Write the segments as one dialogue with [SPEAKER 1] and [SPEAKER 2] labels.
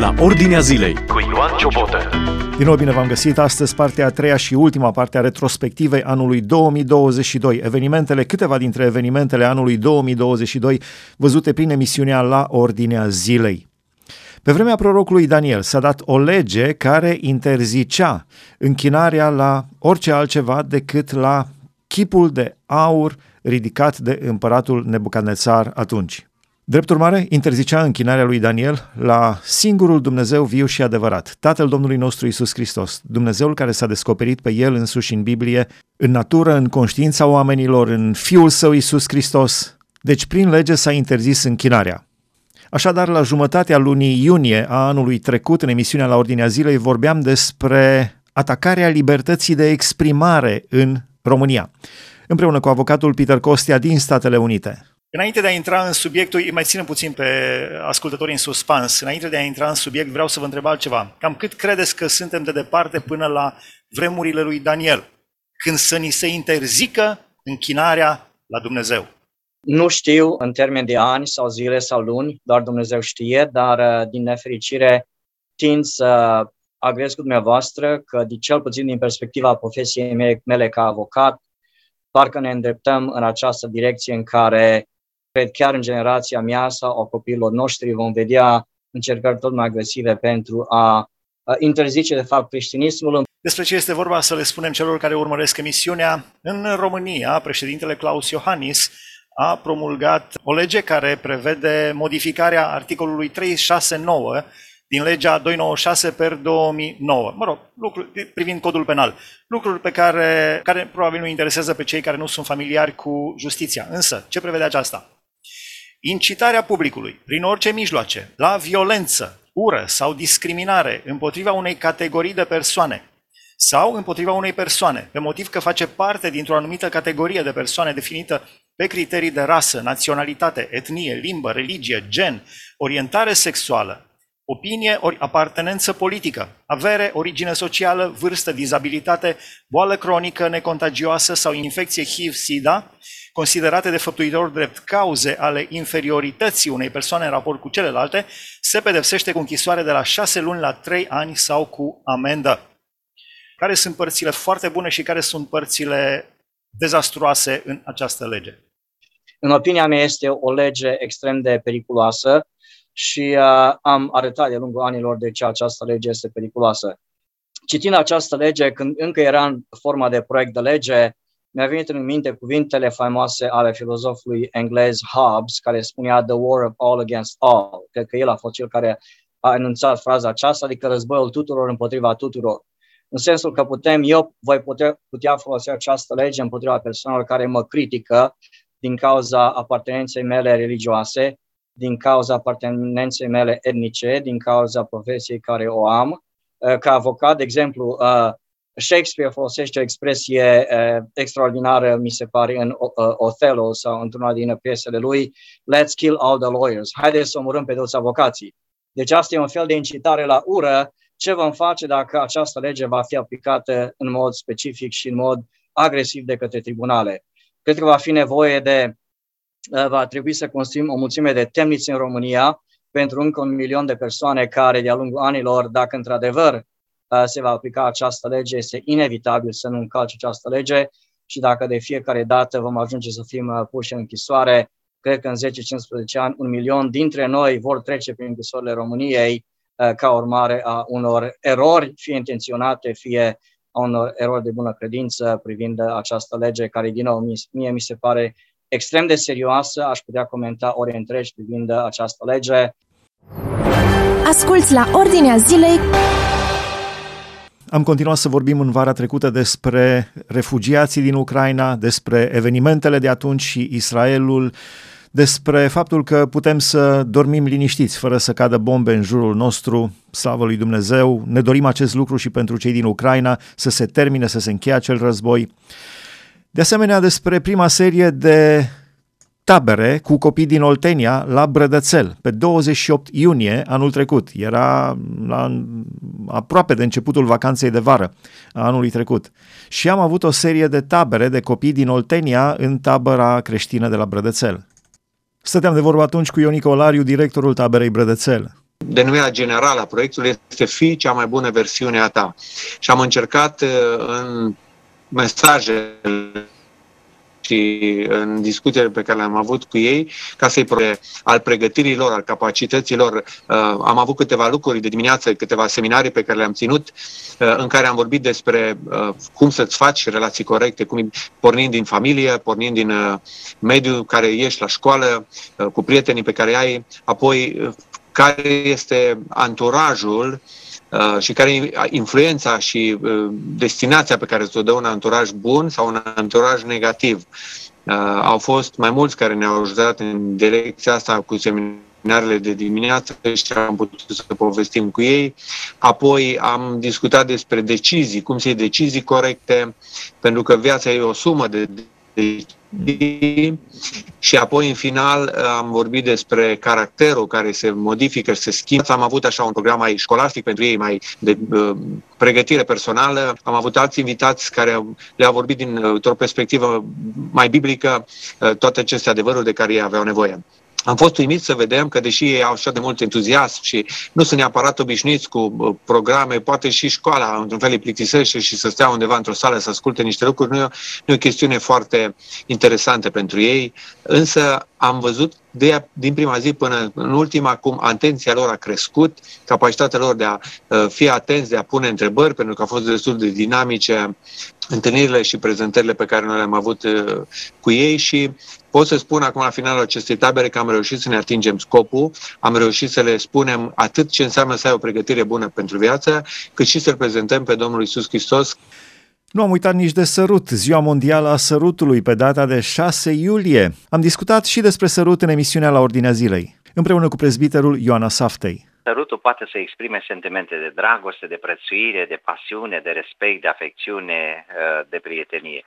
[SPEAKER 1] la Ordinea Zilei cu Ioan Ciobotă.
[SPEAKER 2] Din nou bine v-am găsit astăzi partea a treia și ultima parte a retrospectivei anului 2022. Evenimentele, câteva dintre evenimentele anului 2022 văzute prin emisiunea la Ordinea Zilei. Pe vremea prorocului Daniel s-a dat o lege care interzicea închinarea la orice altceva decât la chipul de aur ridicat de împăratul Nebucadnețar atunci. Drept urmare, interzicea închinarea lui Daniel la singurul Dumnezeu viu și adevărat, Tatăl Domnului nostru Isus Hristos, Dumnezeul care s-a descoperit pe El însuși în Biblie, în natură, în conștiința oamenilor, în Fiul Său Isus Hristos. Deci, prin lege s-a interzis închinarea. Așadar, la jumătatea lunii iunie a anului trecut, în emisiunea la Ordinea Zilei, vorbeam despre atacarea libertății de exprimare în România, împreună cu avocatul Peter Costea din Statele Unite.
[SPEAKER 3] Înainte de a intra în subiectul, mai ținem puțin pe ascultătorii în suspans, înainte de a intra în subiect, vreau să vă întreb altceva. Cam cât credeți că suntem de departe până la vremurile lui Daniel, când să ni se interzică închinarea la Dumnezeu?
[SPEAKER 4] Nu știu în termen de ani sau zile sau luni, doar Dumnezeu știe, dar uh, din nefericire tind să agrez cu dumneavoastră că, de cel puțin din perspectiva profesiei mele ca avocat, parcă ne îndreptăm în această direcție în care, cred chiar în generația mea sau a copiilor noștri, vom vedea încercări tot mai agresive pentru a interzice, de fapt, creștinismul.
[SPEAKER 3] Despre ce este vorba să le spunem celor care urmăresc emisiunea. În România, președintele Claus Iohannis a promulgat o lege care prevede modificarea articolului 369 din legea 296 per 2009. Mă rog, lucruri, privind codul penal. Lucruri pe care, care probabil nu interesează pe cei care nu sunt familiari cu justiția. Însă, ce prevede aceasta? Incitarea publicului, prin orice mijloace, la violență, ură sau discriminare împotriva unei categorii de persoane sau împotriva unei persoane, pe motiv că face parte dintr-o anumită categorie de persoane definită pe criterii de rasă, naționalitate, etnie, limbă, religie, gen, orientare sexuală, opinie ori apartenență politică, avere, origine socială, vârstă, dizabilitate, boală cronică, necontagioasă sau infecție HIV-SIDA, considerate de făptuitor drept cauze ale inferiorității unei persoane în raport cu celelalte, se pedepsește cu închisoare de la 6 luni la 3 ani sau cu amendă. Care sunt părțile foarte bune și care sunt părțile dezastruoase în această lege?
[SPEAKER 4] În opinia mea este o lege extrem de periculoasă și uh, am arătat de lungul anilor de ce această lege este periculoasă. Citind această lege, când încă era în forma de proiect de lege, mi-a venit în minte cuvintele faimoase ale filozofului englez Hobbes, care spunea The war of all against all. Cred că el a fost cel care a enunțat fraza aceasta, adică războiul tuturor împotriva tuturor. În sensul că putem, eu voi putea, putea folosi această lege împotriva persoanelor care mă critică din cauza apartenenței mele religioase, din cauza apartenenței mele etnice, din cauza profesiei care o am. Uh, ca avocat, de exemplu, uh, Shakespeare folosește o expresie uh, extraordinară, mi se pare, în Othello sau într-una din piesele lui, let's kill all the lawyers, haideți să omorâm pe toți avocații. Deci asta e un fel de incitare la ură. Ce vom face dacă această lege va fi aplicată în mod specific și în mod agresiv de către tribunale? Cred că va fi nevoie de Uh, va trebui să construim o mulțime de temnițe în România pentru încă un milion de persoane care, de-a lungul anilor, dacă într-adevăr uh, se va aplica această lege, este inevitabil să nu încalce această lege și dacă de fiecare dată vom ajunge să fim uh, puși în închisoare, cred că în 10-15 ani un milion dintre noi vor trece prin închisorile României ca urmare a unor erori, fie intenționate, fie a unor erori de bună credință privind această lege, care, din nou, mie mi se pare extrem de serioasă, aș putea comenta ori întregi privind această lege.
[SPEAKER 1] Asculți la Ordinea Zilei
[SPEAKER 2] am continuat să vorbim în vara trecută despre refugiații din Ucraina, despre evenimentele de atunci și Israelul, despre faptul că putem să dormim liniștiți fără să cadă bombe în jurul nostru, slavă lui Dumnezeu, ne dorim acest lucru și pentru cei din Ucraina, să se termine, să se încheie acel război. De asemenea, despre prima serie de tabere cu copii din Oltenia la Brădățel, pe 28 iunie anul trecut. Era la, aproape de începutul vacanței de vară a anului trecut. Și am avut o serie de tabere de copii din Oltenia în tabăra creștină de la Brădățel. Stăteam de vorbă atunci cu Ionică Olariu, directorul taberei Brădățel.
[SPEAKER 5] denumirea generală a proiectului este fi cea mai bună versiune a ta. Și am încercat în mesajele și în discuțiile pe care le-am avut cu ei, ca să-i pre- al pregătirii lor, al capacității lor. Uh, am avut câteva lucruri de dimineață, câteva seminarii pe care le-am ținut, uh, în care am vorbit despre uh, cum să-ți faci relații corecte, cum, pornind din familie, pornind din uh, mediul care ești la școală, uh, cu prietenii pe care ai, apoi uh, care este anturajul uh, Uh, și care e influența și uh, destinația pe care ți-o dă un anturaj bun sau un anturaj negativ. Uh, au fost mai mulți care ne-au ajutat în direcția asta cu seminarele de dimineață și am putut să povestim cu ei. Apoi am discutat despre decizii, cum să iei decizii corecte, pentru că viața e o sumă de și apoi în final am vorbit despre caracterul care se modifică și se schimbă. Am avut așa un program mai școlastic pentru ei, mai de uh, pregătire personală. Am avut alți invitați care le-au vorbit dintr-o perspectivă mai biblică uh, toate aceste adevăruri de care ei aveau nevoie am fost uimit să vedem că, deși ei au așa de mult entuziasm și nu sunt neapărat obișnuiți cu programe, poate și școala, într-un fel, îi plictisește și să stea undeva într-o sală să asculte niște lucruri, nu e, o, nu e o chestiune foarte interesantă pentru ei, însă am văzut de, din prima zi până în ultima cum atenția lor a crescut, capacitatea lor de a uh, fi atenți, de a pune întrebări, pentru că au fost destul de dinamice întâlnirile și prezentările pe care noi le-am avut uh, cu ei și pot să spun acum la finalul acestei tabere că am reușit să ne atingem scopul, am reușit să le spunem atât ce înseamnă să ai o pregătire bună pentru viață, cât și să-L prezentăm pe Domnul Isus Hristos
[SPEAKER 2] nu am uitat nici de sărut, Ziua Mondială a Sărutului, pe data de 6 iulie. Am discutat și despre sărut în emisiunea la Ordinea Zilei, împreună cu prezbiterul Ioana Saftei.
[SPEAKER 6] Sărutul poate să exprime sentimente de dragoste, de prețuire, de pasiune, de respect, de afecțiune, uh, de prietenie.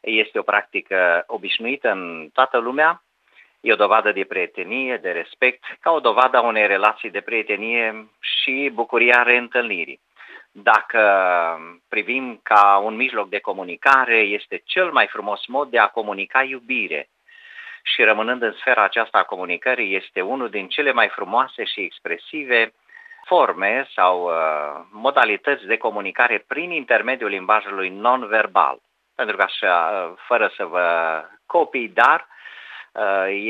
[SPEAKER 6] Este o practică obișnuită în toată lumea, e o dovadă de prietenie, de respect, ca o dovadă a unei relații de prietenie și bucuria reîntâlnirii. Dacă privim ca un mijloc de comunicare, este cel mai frumos mod de a comunica iubire. Și rămânând în sfera aceasta a comunicării, este unul din cele mai frumoase și expresive forme sau uh, modalități de comunicare prin intermediul limbajului non-verbal pentru că așa, fără să vă copii, dar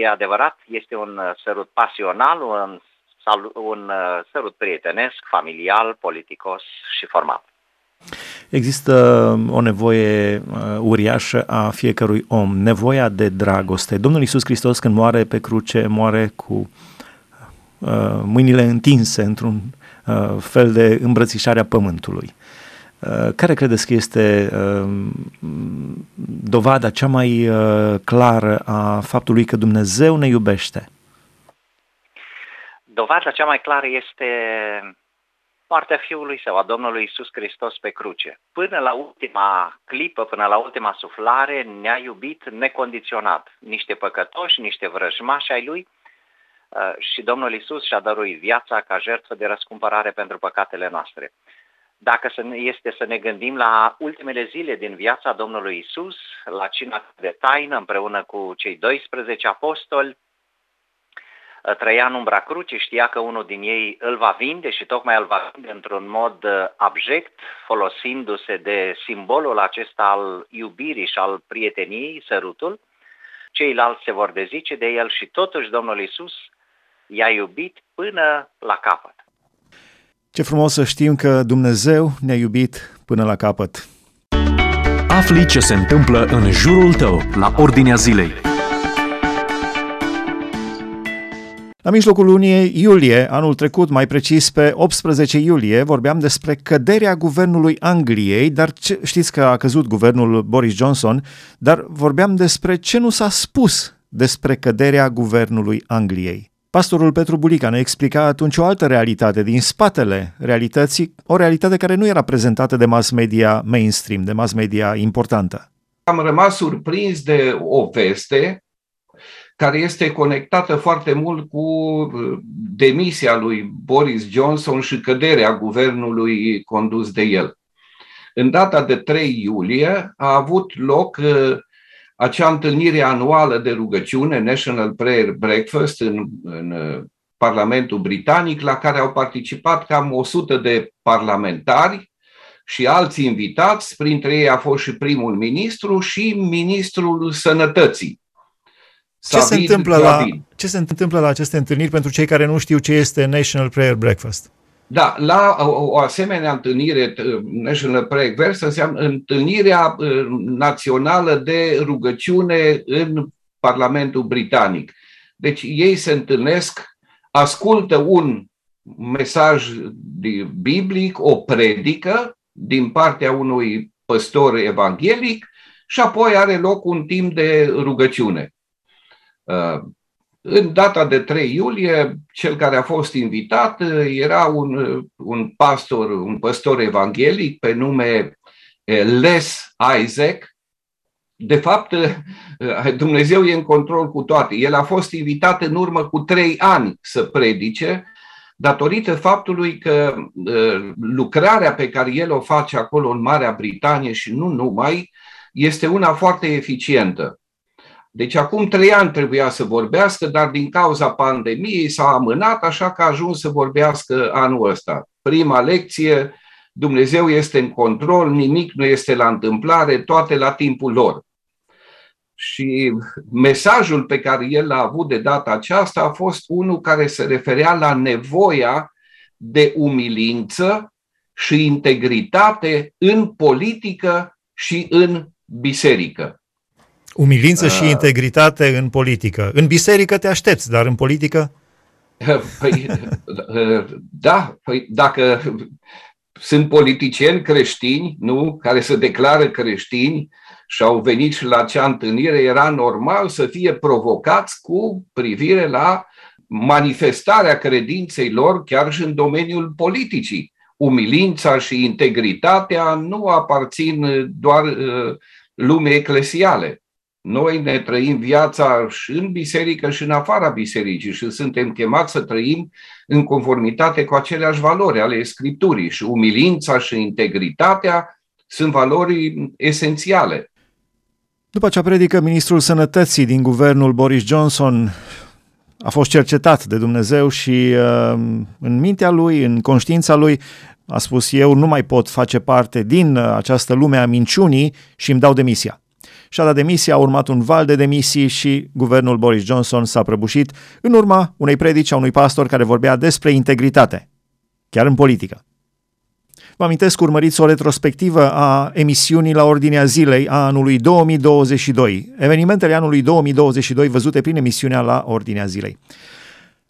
[SPEAKER 6] e adevărat, este un sărut pasional, un, un sărut prietenesc, familial, politicos și formal.
[SPEAKER 2] Există o nevoie uriașă a fiecărui om, nevoia de dragoste. Domnul Iisus Hristos când moare pe cruce, moare cu mâinile întinse într-un fel de îmbrățișare a pământului. Uh, care credeți că este uh, dovada cea mai uh, clară a faptului că Dumnezeu ne iubește?
[SPEAKER 6] Dovada cea mai clară este moartea Fiului Său, a Domnului Isus Hristos pe cruce. Până la ultima clipă, până la ultima suflare, ne-a iubit necondiționat. Niște păcătoși, niște vrăjmași ai Lui și Domnul Isus și-a dăruit viața ca jertfă de răscumpărare pentru păcatele noastre dacă este să ne gândim la ultimele zile din viața Domnului Isus, la cina de taină împreună cu cei 12 apostoli, trăia în umbra crucii, știa că unul din ei îl va vinde și tocmai îl va vinde într-un mod uh, abject, folosindu-se de simbolul acesta al iubirii și al prieteniei, sărutul. Ceilalți se vor dezice de el și totuși Domnul Isus i-a iubit până la capăt.
[SPEAKER 2] Ce frumos să știm că Dumnezeu ne-a iubit până la capăt.
[SPEAKER 1] Afli ce se întâmplă în jurul tău, la Ordinea Zilei.
[SPEAKER 2] La mijlocul lunii iulie, anul trecut, mai precis pe 18 iulie, vorbeam despre căderea guvernului Angliei, dar ce, știți că a căzut guvernul Boris Johnson, dar vorbeam despre ce nu s-a spus despre căderea guvernului Angliei. Pastorul Petru Bulica ne explica atunci o altă realitate din spatele realității, o realitate care nu era prezentată de mass media mainstream, de mass media importantă.
[SPEAKER 7] Am rămas surprins de o veste care este conectată foarte mult cu uh, demisia lui Boris Johnson și căderea guvernului condus de el. În data de 3 iulie a avut loc uh, acea întâlnire anuală de rugăciune, National Prayer Breakfast, în, în uh, Parlamentul Britanic, la care au participat cam 100 de parlamentari și alți invitați, printre ei a fost și primul ministru și ministrul sănătății.
[SPEAKER 2] Ce se, întâmplă la, ce se întâmplă la aceste întâlniri pentru cei care nu știu ce este National Prayer Breakfast?
[SPEAKER 7] Da, la o, o asemenea întâlnire, National Prayer Breakfast înseamnă întâlnirea națională de rugăciune în Parlamentul Britanic. Deci ei se întâlnesc, ascultă un mesaj biblic, o predică din partea unui păstor evanghelic și apoi are loc un timp de rugăciune. Uh, în data de 3 iulie, cel care a fost invitat uh, era un, uh, un pastor, un păstor evanghelic pe nume Les Isaac. De fapt, Dumnezeu e în control cu toate. El a fost invitat în urmă cu trei ani să predice, datorită faptului că lucrarea pe care el o face acolo în Marea Britanie și nu numai, este una foarte eficientă. Deci acum trei ani trebuia să vorbească, dar din cauza pandemiei s-a amânat, așa că a ajuns să vorbească anul ăsta. Prima lecție, Dumnezeu este în control, nimic nu este la întâmplare, toate la timpul lor. Și mesajul pe care el l-a avut de data aceasta a fost unul care se referea la nevoia de umilință și integritate în politică și în biserică.
[SPEAKER 2] Umilință uh, și integritate în politică. În biserică te aștepți, dar în politică?
[SPEAKER 7] Păi, da, păi dacă sunt politicieni creștini, nu, care se declară creștini și au venit și la acea întâlnire, era normal să fie provocați cu privire la manifestarea credinței lor chiar și în domeniul politicii. Umilința și integritatea nu aparțin doar uh, lumii eclesiale. Noi ne trăim viața și în biserică și în afara bisericii și suntem chemați să trăim în conformitate cu aceleași valori ale Scripturii și umilința și integritatea sunt valori esențiale.
[SPEAKER 2] După acea predică, ministrul sănătății din guvernul Boris Johnson a fost cercetat de Dumnezeu și uh, în mintea lui, în conștiința lui, a spus eu nu mai pot face parte din uh, această lume a minciunii și îmi dau demisia și-a dat demisia, a urmat un val de demisii și guvernul Boris Johnson s-a prăbușit în urma unei predici a unui pastor care vorbea despre integritate, chiar în politică. Vă amintesc că urmăriți o retrospectivă a emisiunii la ordinea zilei a anului 2022, evenimentele anului 2022 văzute prin emisiunea la ordinea zilei.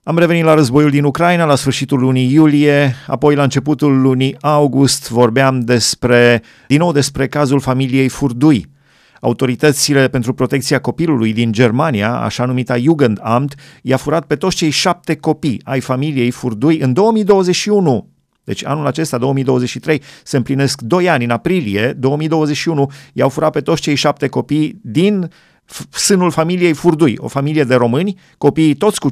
[SPEAKER 2] Am revenit la războiul din Ucraina la sfârșitul lunii iulie, apoi la începutul lunii august vorbeam despre, din nou despre cazul familiei Furdui, Autoritățile pentru protecția copilului din Germania, așa numita Jugendamt, i-a furat pe toți cei șapte copii ai familiei Furdui în 2021. Deci anul acesta, 2023, se împlinesc 2 ani, în aprilie 2021, i-au furat pe toți cei șapte copii din sânul familiei Furdui, o familie de români, copiii toți cu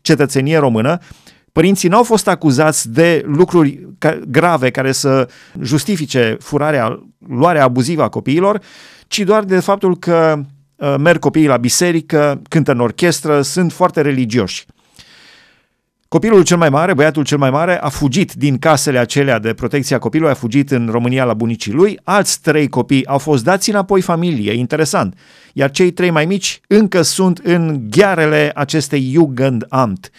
[SPEAKER 2] cetățenie română, Părinții n-au fost acuzați de lucruri grave care să justifice furarea, luarea abuzivă a copiilor, ci doar de faptul că uh, merg copiii la biserică, cântă în orchestră, sunt foarte religioși. Copilul cel mai mare, băiatul cel mai mare, a fugit din casele acelea de protecție a copilului, a fugit în România la bunicii lui, alți trei copii au fost dați înapoi familie, interesant, iar cei trei mai mici încă sunt în ghearele acestei Jugendamt.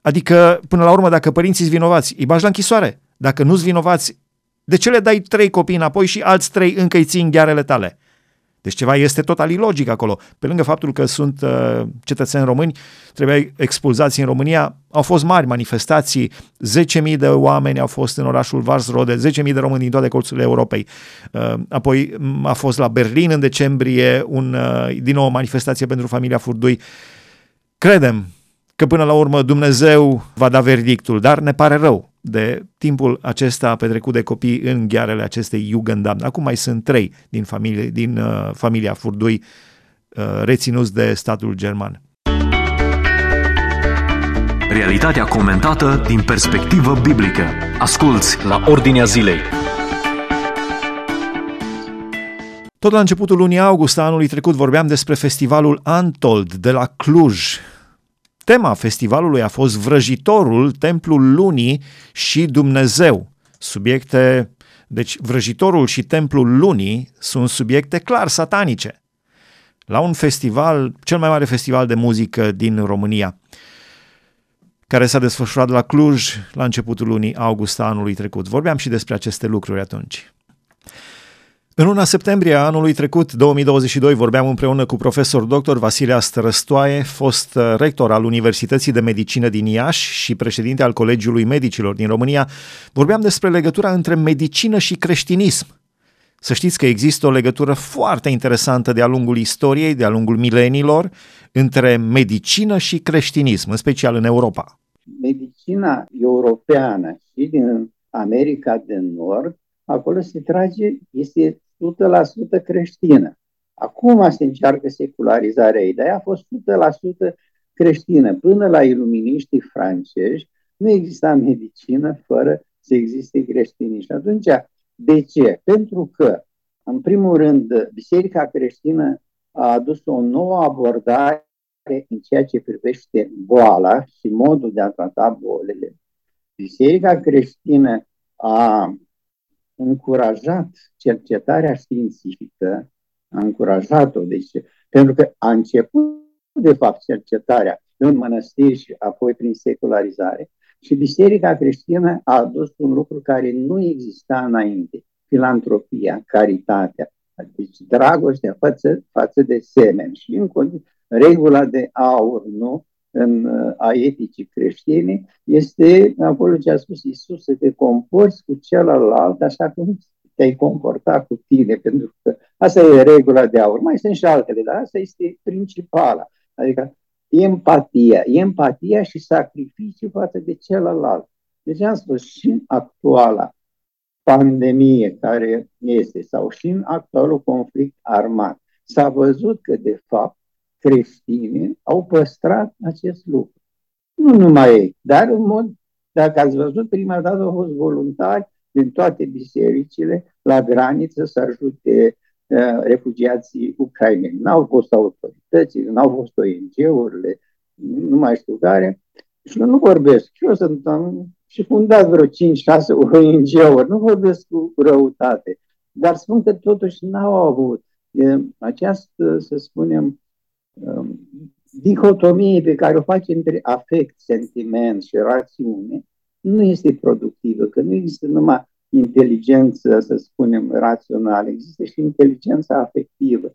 [SPEAKER 2] Adică, până la urmă, dacă părinții sunt vinovați, îi bagi la închisoare. Dacă nu-s vinovați, de ce le dai trei copii înapoi și alți trei încă îi țin ghearele tale? Deci ceva este total ilogic acolo. Pe lângă faptul că sunt uh, cetățeni români, trebuie expulzați în România, au fost mari manifestații, 10.000 de oameni au fost în orașul Varsrode, 10.000 de români din toate colțurile Europei. Uh, apoi a fost la Berlin în decembrie, un, uh, din nou o manifestație pentru familia Furdui. Credem că până la urmă Dumnezeu va da verdictul, dar ne pare rău de timpul acesta petrecut de copii în ghearele acestei Jugendamt. Acum mai sunt trei din, familie, din uh, familia Furdui uh, reținuți de statul german.
[SPEAKER 1] Realitatea comentată din perspectivă biblică. Asculți la Ordinea Zilei.
[SPEAKER 2] Tot la începutul lunii august anului trecut vorbeam despre festivalul Antold de la Cluj, Tema festivalului a fost Vrăjitorul, Templul Lunii și Dumnezeu. Subiecte, deci Vrăjitorul și Templul Lunii sunt subiecte clar satanice. La un festival, cel mai mare festival de muzică din România, care s-a desfășurat la Cluj la începutul lunii august anului trecut. Vorbeam și despre aceste lucruri atunci. În luna septembrie a anului trecut, 2022, vorbeam împreună cu profesor dr. Vasile Astrăstoaie, fost uh, rector al Universității de Medicină din Iași și președinte al Colegiului Medicilor din România. Vorbeam despre legătura între medicină și creștinism. Să știți că există o legătură foarte interesantă de-a lungul istoriei, de-a lungul milenilor, între medicină și creștinism, în special în Europa.
[SPEAKER 8] Medicina europeană și din America de Nord, acolo se trage, este 100% creștină. Acum se încearcă secularizarea ei, dar ea a fost 100% creștină. Până la iluminiștii francezi nu exista medicină fără să existe creștini. Și atunci, de ce? Pentru că, în primul rând, Biserica creștină a adus o nouă abordare în ceea ce privește boala și modul de a trata bolile. Biserica creștină a încurajat cercetarea științifică, a încurajat-o, deci, pentru că a început, de fapt, cercetarea în mănăstiri și apoi prin secularizare. Și Biserica creștină a adus un lucru care nu exista înainte, filantropia, caritatea, deci dragostea față, față de semeni. Și în regula de aur, nu? În a eticii creștine, este acolo ce a spus Isus, să te comporți cu celălalt așa cum te-ai comporta cu tine, pentru că asta e regula de aur. Mai sunt și altele, dar asta este principala. Adică empatia, empatia și sacrificiu față de celălalt. Deci am spus și în actuala pandemie care este sau și în actualul conflict armat, s-a văzut că de fapt creștine au păstrat acest lucru. Nu numai ei, dar în mod, dacă ați văzut, prima dată au fost voluntari din toate bisericile la graniță să ajute uh, refugiații ucraineni. N-au fost autorități, n-au fost ONG-urile, nu mai știu care. Și eu nu vorbesc. Și eu sunt am și fundat vreo 5-6 ONG-uri. Nu vorbesc cu răutate. Dar spun că totuși n-au avut această, să spunem, Um, dihotomie pe care o face între afect, sentiment și rațiune nu este productivă, că nu există numai inteligență, să spunem, rațională, există și inteligența afectivă.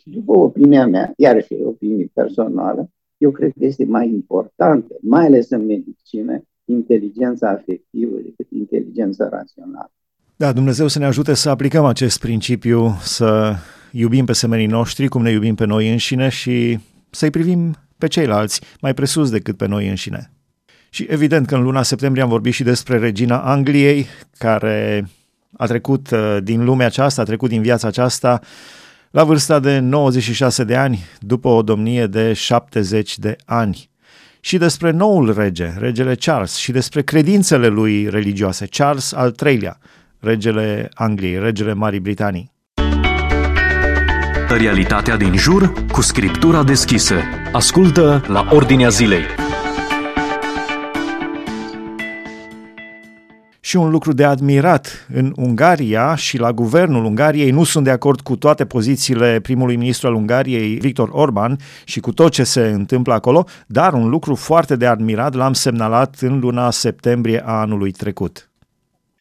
[SPEAKER 8] Și după opinia mea, iarăși e opinie personală, eu cred că este mai importantă, mai ales în medicină, inteligența afectivă decât inteligența rațională.
[SPEAKER 2] Da, Dumnezeu să ne ajute să aplicăm acest principiu, să iubim pe semenii noștri cum ne iubim pe noi înșine și să-i privim pe ceilalți mai presus decât pe noi înșine. Și evident că în luna septembrie am vorbit și despre regina Angliei, care a trecut uh, din lumea aceasta, a trecut din viața aceasta la vârsta de 96 de ani, după o domnie de 70 de ani. Și despre noul rege, regele Charles, și despre credințele lui religioase, Charles al III-lea, regele Angliei, regele Marii Britanii.
[SPEAKER 1] Realitatea din jur cu scriptura deschisă. Ascultă la Ordinea Zilei.
[SPEAKER 2] Și un lucru de admirat în Ungaria și la guvernul Ungariei nu sunt de acord cu toate pozițiile primului ministru al Ungariei, Victor Orban, și cu tot ce se întâmplă acolo, dar un lucru foarte de admirat l-am semnalat în luna septembrie a anului trecut.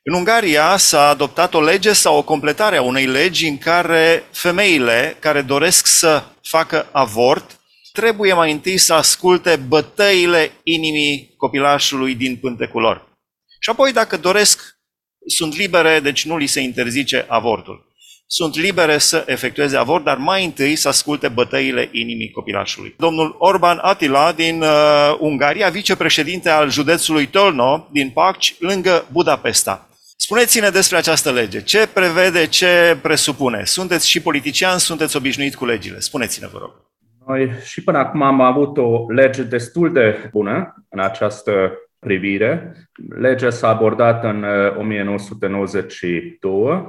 [SPEAKER 3] În Ungaria s-a adoptat o lege sau o completare a unei legi în care femeile care doresc să facă avort trebuie mai întâi să asculte bătăile inimii copilașului din pântecul lor. Și apoi, dacă doresc, sunt libere, deci nu li se interzice avortul. Sunt libere să efectueze avort, dar mai întâi să asculte bătăile inimii copilașului. Domnul Orban Atila din uh, Ungaria, vicepreședinte al județului Tolno din Paci, lângă Budapesta. Spuneți-ne despre această lege. Ce prevede, ce presupune? Sunteți și politician, sunteți obișnuit cu legile. Spuneți-ne, vă rog.
[SPEAKER 9] Noi și până acum am avut o lege destul de bună în această privire. Legea s-a abordat în 1992 uh,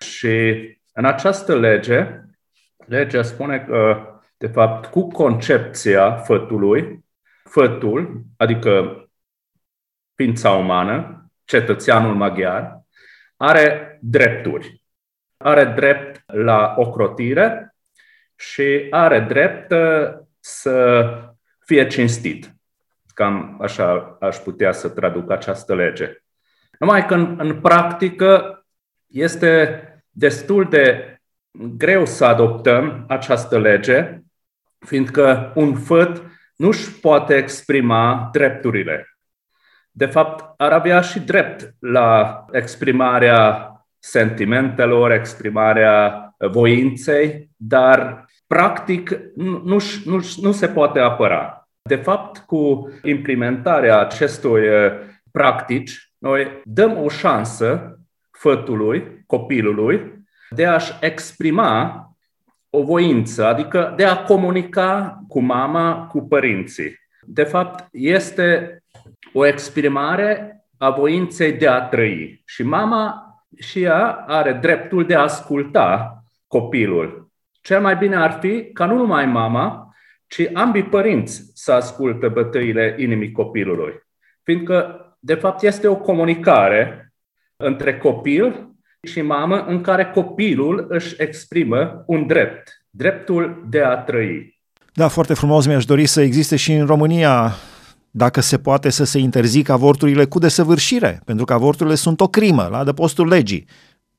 [SPEAKER 9] și în această lege, legea spune că, de fapt, cu concepția fătului, fătul, adică ființa umană, cetățeanul maghiar, are drepturi. Are drept la ocrotire și are drept să fie cinstit. Cam așa aș putea să traduc această lege. Numai că în, în practică este destul de greu să adoptăm această lege, fiindcă un făt nu își poate exprima drepturile. De fapt, ar avea și drept la exprimarea sentimentelor, exprimarea voinței, dar practic nu, nu, nu, nu se poate apăra. De fapt, cu implementarea acestui eh, practici, noi dăm o șansă fătului, copilului, de a-și exprima o voință, adică de a comunica cu mama, cu părinții. De fapt, este o exprimare a voinței de a trăi. Și mama și ea are dreptul de a asculta copilul. Cel mai bine ar fi ca nu numai mama, ci ambii părinți să ascultă bătăile inimii copilului. Fiindcă, de fapt, este o comunicare între copil și mamă în care copilul își exprimă un drept, dreptul de a trăi.
[SPEAKER 2] Da, foarte frumos. Mi-aș dori să existe și în România, dacă se poate, să se interzică avorturile cu desăvârșire, pentru că avorturile sunt o crimă la adăpostul legii.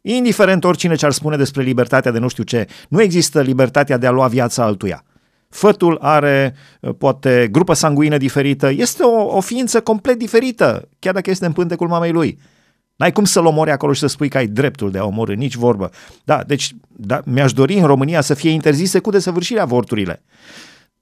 [SPEAKER 2] Indiferent oricine ce ar spune despre libertatea de nu știu ce, nu există libertatea de a lua viața altuia. Fătul are, poate, grupă sanguină diferită, este o, o ființă complet diferită, chiar dacă este în pântecul mamei lui. N-ai cum să-l omori acolo și să spui că ai dreptul de a omorâ, nici vorbă. Da, deci da, mi-aș dori în România să fie interzise cu desăvârșire avorturile.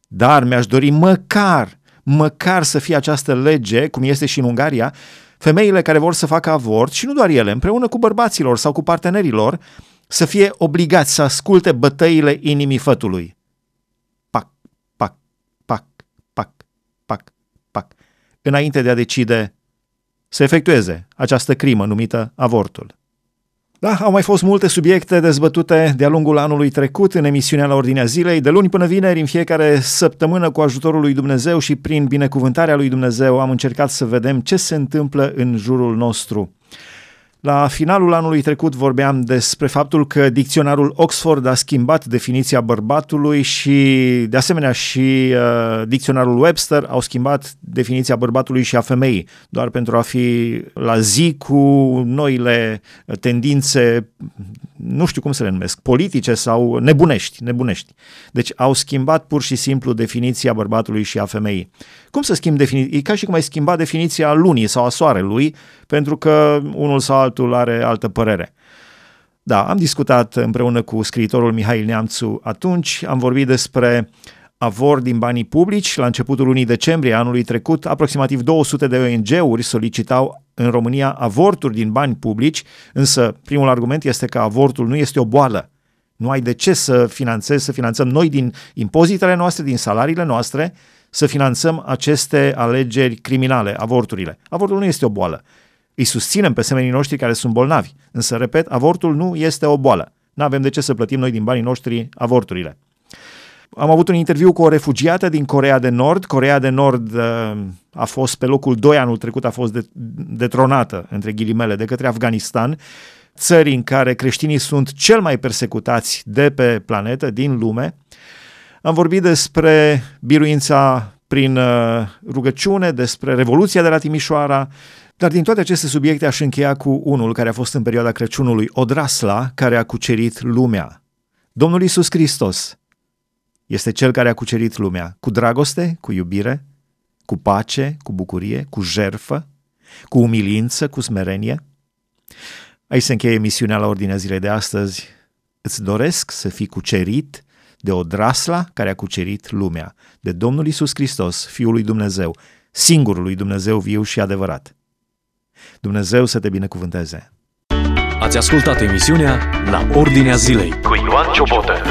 [SPEAKER 2] Dar mi-aș dori măcar, măcar să fie această lege, cum este și în Ungaria, femeile care vor să facă avort, și nu doar ele, împreună cu bărbaților sau cu partenerilor, să fie obligați să asculte bătăile inimii fătului. Pac, pac, pac, pac, pac, pac, înainte de a decide să efectueze această crimă numită avortul. Da, au mai fost multe subiecte dezbătute de-a lungul anului trecut în emisiunea la Ordinea Zilei, de luni până vineri, în fiecare săptămână cu ajutorul lui Dumnezeu și prin binecuvântarea lui Dumnezeu am încercat să vedem ce se întâmplă în jurul nostru. La finalul anului trecut vorbeam despre faptul că dicționarul Oxford a schimbat definiția bărbatului și, de asemenea, și uh, dicționarul Webster au schimbat definiția bărbatului și a femeii, doar pentru a fi la zi cu noile tendințe, nu știu cum să le numesc, politice sau nebunești, nebunești. Deci au schimbat pur și simplu definiția bărbatului și a femeii. Cum să schimb definiția? E ca și cum ai schimba definiția lunii sau a soarelui, pentru că unul sau altul are altă părere. Da, am discutat împreună cu scriitorul Mihail Neamțu atunci, am vorbit despre avor din banii publici. La începutul lunii decembrie anului trecut, aproximativ 200 de ONG-uri solicitau în România avorturi din bani publici, însă primul argument este că avortul nu este o boală. Nu ai de ce să finanțezi, să finanțăm noi din impozitele noastre, din salariile noastre, să finanțăm aceste alegeri criminale, avorturile. Avortul nu este o boală. Îi susținem pe semenii noștri care sunt bolnavi, însă, repet, avortul nu este o boală. Nu avem de ce să plătim noi din banii noștri avorturile. Am avut un interviu cu o refugiată din Corea de Nord. Corea de Nord uh, a fost pe locul 2 anul trecut, a fost detronată, între ghilimele, de către Afganistan, țări în care creștinii sunt cel mai persecutați de pe planetă, din lume. Am vorbit despre biruința prin uh, rugăciune, despre Revoluția de la Timișoara, dar din toate aceste subiecte aș încheia cu unul care a fost în perioada Crăciunului, Odrasla, care a cucerit lumea. Domnul Isus Hristos este cel care a cucerit lumea cu dragoste, cu iubire, cu pace, cu bucurie, cu jerfă, cu umilință, cu smerenie. Aici se încheie emisiunea la ordinea zilei de astăzi. Îți doresc să fii cucerit de o drasla care a cucerit lumea, de Domnul Isus Hristos, Fiul lui Dumnezeu, singurul lui Dumnezeu viu și adevărat. Dumnezeu să te binecuvânteze!
[SPEAKER 1] Ați ascultat emisiunea La Ordinea Zilei cu Ioan Ciobotă.